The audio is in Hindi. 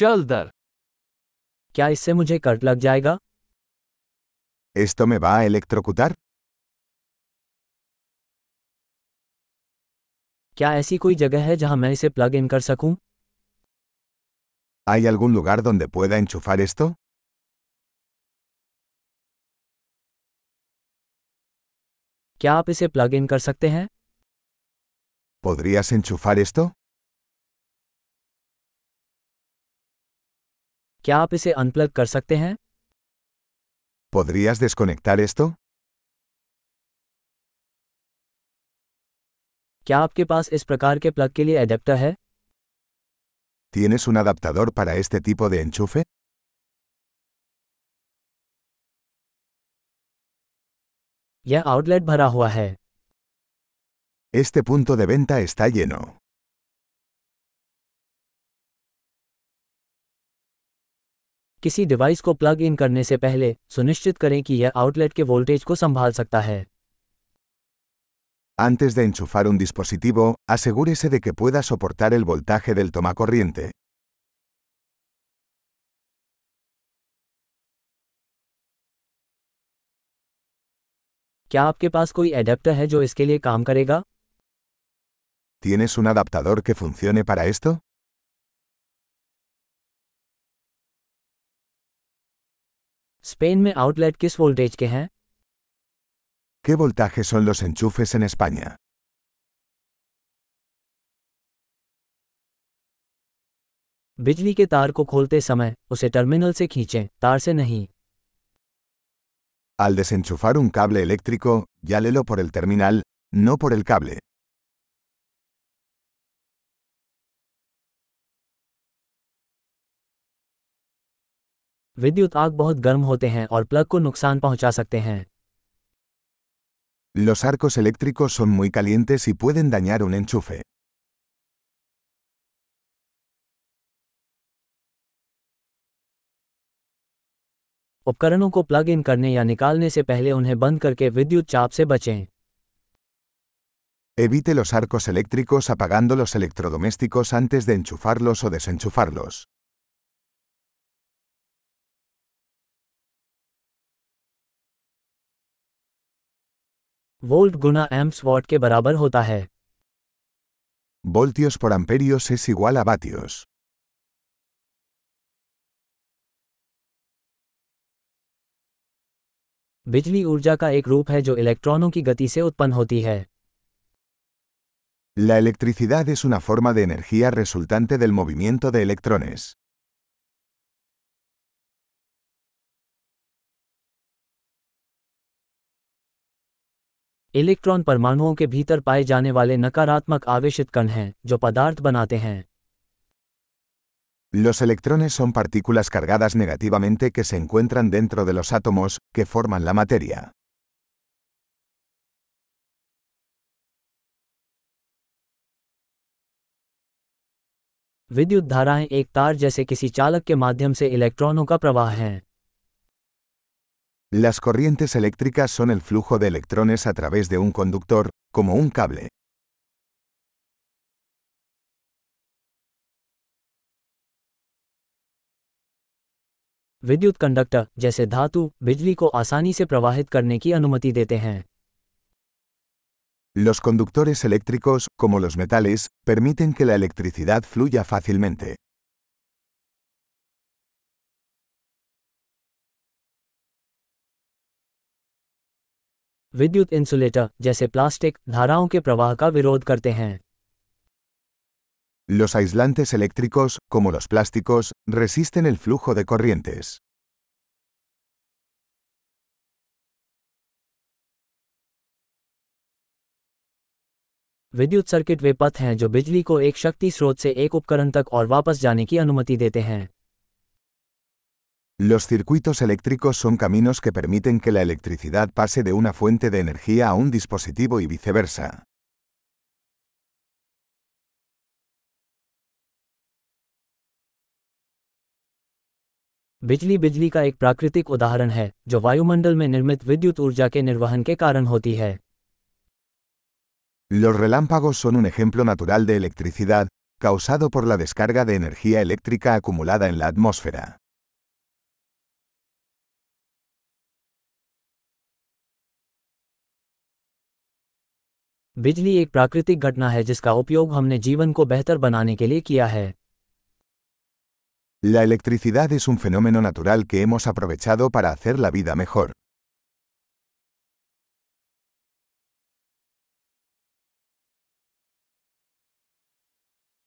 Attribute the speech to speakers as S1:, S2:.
S1: चल दर।
S2: क्या इससे मुझे कट लग जाएगा?
S3: इस तो में बा इलेक्ट्रोकुतर
S2: क्या ऐसी कोई जगह है जहाँ मैं इसे प्लग इन कर सकूँ?
S3: आई अलगुन लुगार दोन दे पुएदा एंचुफार
S2: क्या आप इसे प्लग इन कर सकते हैं?
S3: पोद्रियास एंचुफार इस्तो
S2: क्या आप इसे अनप्लग कर सकते हैं
S3: ¿Podrías desconectar esto?
S2: क्या आपके पास इस प्रकार के प्लग के लिए एडेप्टर है
S3: ¿Tienes un adaptador para este tipo de enchufe?
S2: यह आउटलेट भरा हुआ है
S3: Este punto de venta está lleno.
S2: किसी डिवाइस को प्लग इन करने से पहले सुनिश्चित करें कि यह आउटलेट के वोल्टेज को संभाल सकता है
S3: Antes de enchufar un dispositivo, asegúrese de que pueda soportar el voltaje del tomacorriente.
S2: क्या आपके पास कोई एडेप्टर है जो इसके लिए काम करेगा
S3: ¿Tienes un adaptador que funcione para esto?
S2: Spain में आउटलेट किस वोल्टेज के हैं
S3: ¿Qué voltaje son los enchufes en España?
S2: बिजली के तार को खोलते समय उसे टर्मिनल से खींचें तार से नहीं
S3: Al desenchufar un cable eléctrico, llálelo por el terminal, no por el cable.
S2: विद्युत आग बहुत गर्म होते हैं और प्लग को नुकसान पहुँचा सकते हैं
S3: Los arcos eléctricos son muy calientes y pueden dañar un enchufe.
S2: उपकरणों को प्लग इन करने या निकालने से पहले उन्हें बंद करके विद्युत चाप से बचें
S3: Evite los arcos eléctricos apagando los electrodomésticos antes de enchufarlos o desenchufarlos.
S2: Volt गुना एम्प्स वॉट के बराबर होता है
S3: Voltios por amperios es igual a vatios.
S2: बिजली ऊर्जा का एक रूप है जो इलेक्ट्रॉनों की गति से उत्पन्न होती है
S3: La electricidad es una forma de energía resultante del movimiento de electrones.
S2: Electron परमाणुओं के भीतर पाए जाने वाले नकारात्मक आवेशित कण हैं जो पदार्थ बनाते हैं
S3: Los electrones son partículas cargadas negativamente que se encuentran dentro de los átomos, que forman la materia.
S2: विद्युत धाराएँ एक तार जैसे किसी चालक के माध्यम से इलेक्ट्रॉनों का प्रवाह हैं
S3: Las corrientes eléctricas son el flujo de electrones a través de un conductor, como un cable.
S2: विद्युत कंडक्टर जैसे धातु बिजली को आसानी से प्रवाहित करने की अनुमति देते हैं
S3: Los conductores eléctricos, como los metales, permiten que la electricidad fluya fácilmente.
S2: विद्युत इंसुलेटर जैसे प्लास्टिक धाराओं के प्रवाह का विरोध करते हैं
S3: Los aislantes eléctricos, como los plásticos, resisten el flujo de corrientes.
S2: विद्युत सर्किट वे पथ हैं जो बिजली को एक शक्ति स्रोत से एक उपकरण तक और वापस जाने की अनुमति देते हैं
S3: Los circuitos eléctricos son caminos que permiten que la electricidad pase de una fuente de energía a un dispositivo y viceversa.
S2: बिजली बिजली का एक प्राकृतिक उदाहरण है जो वायुमंडल में निर्मित विद्युत ऊर्जा के निर्वहन के कारण होती है
S3: Los relámpagos son un ejemplo natural de electricidad, causado por la descarga de energía eléctrica acumulada en la atmósfera.
S2: बिजली एक प्राकृतिक घटना है जिसका उपयोग हमने जीवन को बेहतर बनाने के लिए किया है
S3: La electricidad es un fenómeno natural que hemos aprovechado para hacer la vida mejor.